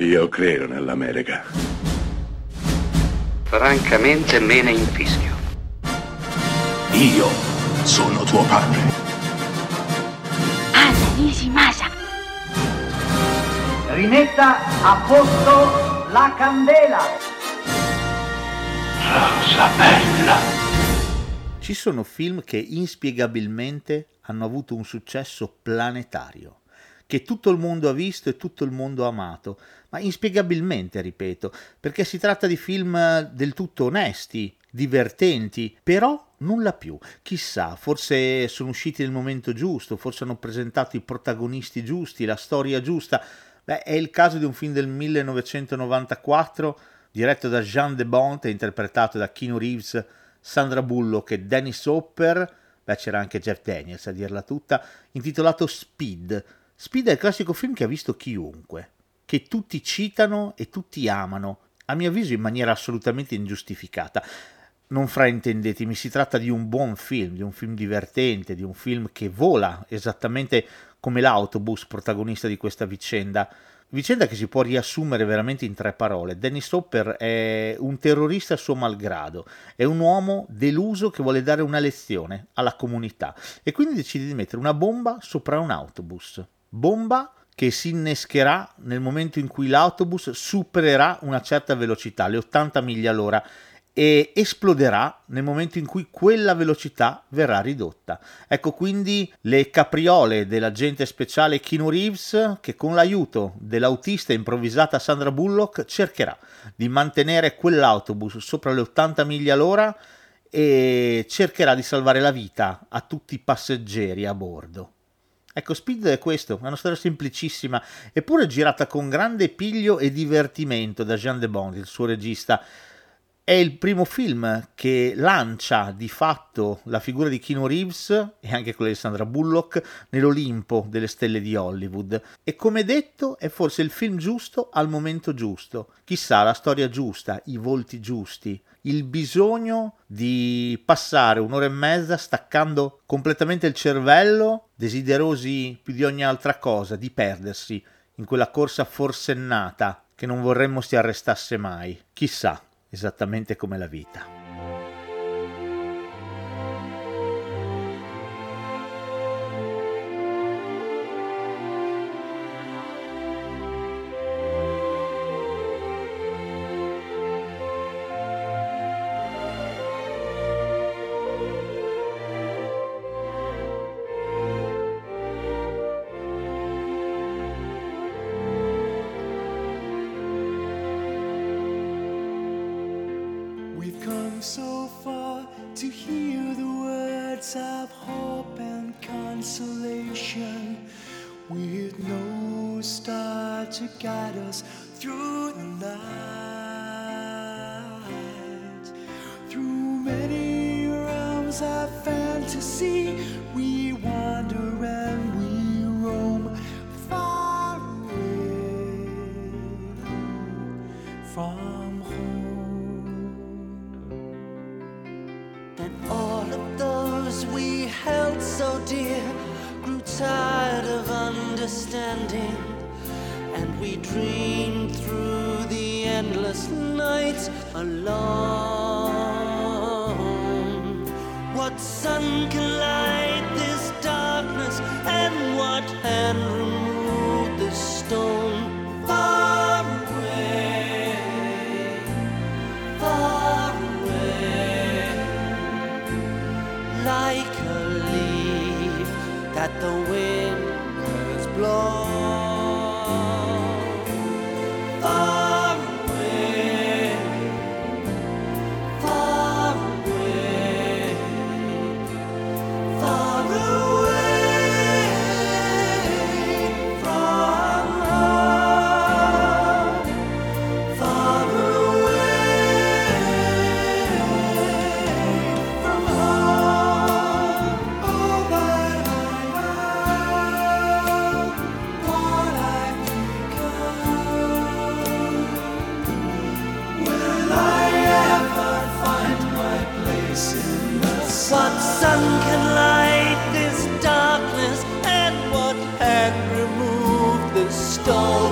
Io credo nell'America. Francamente me ne infischio. Io sono tuo padre. Anna Nishimasa. Rimetta a posto la candela. Rosa bella. Ci sono film che inspiegabilmente hanno avuto un successo planetario che tutto il mondo ha visto e tutto il mondo ha amato, ma inspiegabilmente, ripeto, perché si tratta di film del tutto onesti, divertenti, però nulla più. Chissà, forse sono usciti nel momento giusto, forse hanno presentato i protagonisti giusti, la storia giusta. Beh, è il caso di un film del 1994 diretto da Jean de Bont e interpretato da Keanu Reeves, Sandra Bullock e Dennis Hopper, beh c'era anche Jeff Daniels a dirla tutta, intitolato Speed, Speed è il classico film che ha visto chiunque, che tutti citano e tutti amano, a mio avviso in maniera assolutamente ingiustificata. Non fraintendetemi, si tratta di un buon film, di un film divertente, di un film che vola esattamente come l'autobus protagonista di questa vicenda. Vicenda che si può riassumere veramente in tre parole. Dennis Hopper è un terrorista a suo malgrado, è un uomo deluso che vuole dare una lezione alla comunità e quindi decide di mettere una bomba sopra un autobus bomba che si innescherà nel momento in cui l'autobus supererà una certa velocità, le 80 miglia all'ora, e esploderà nel momento in cui quella velocità verrà ridotta. Ecco quindi le capriole dell'agente speciale Keanu Reeves che con l'aiuto dell'autista improvvisata Sandra Bullock cercherà di mantenere quell'autobus sopra le 80 miglia all'ora e cercherà di salvare la vita a tutti i passeggeri a bordo. Ecco, Speed è questo, è una storia semplicissima, eppure girata con grande piglio e divertimento da Jean de Bond, il suo regista. È il primo film che lancia di fatto la figura di Keanu Reeves e anche quella di Sandra Bullock nell'Olimpo delle stelle di Hollywood. E come detto, è forse il film giusto al momento giusto. Chissà, la storia giusta, i volti giusti, il bisogno di passare un'ora e mezza staccando completamente il cervello, desiderosi più di ogni altra cosa di perdersi in quella corsa forsennata che non vorremmo si arrestasse mai. Chissà, esattamente come la vita. come so far to hear the words of hope and consolation with no star to guide us through the night. Through many realms of fantasy, we held so dear grew tired of understanding. And we dreamed through the endless nights alone. What sun can that the wind is blowing. can light this darkness and what hand removed this stone?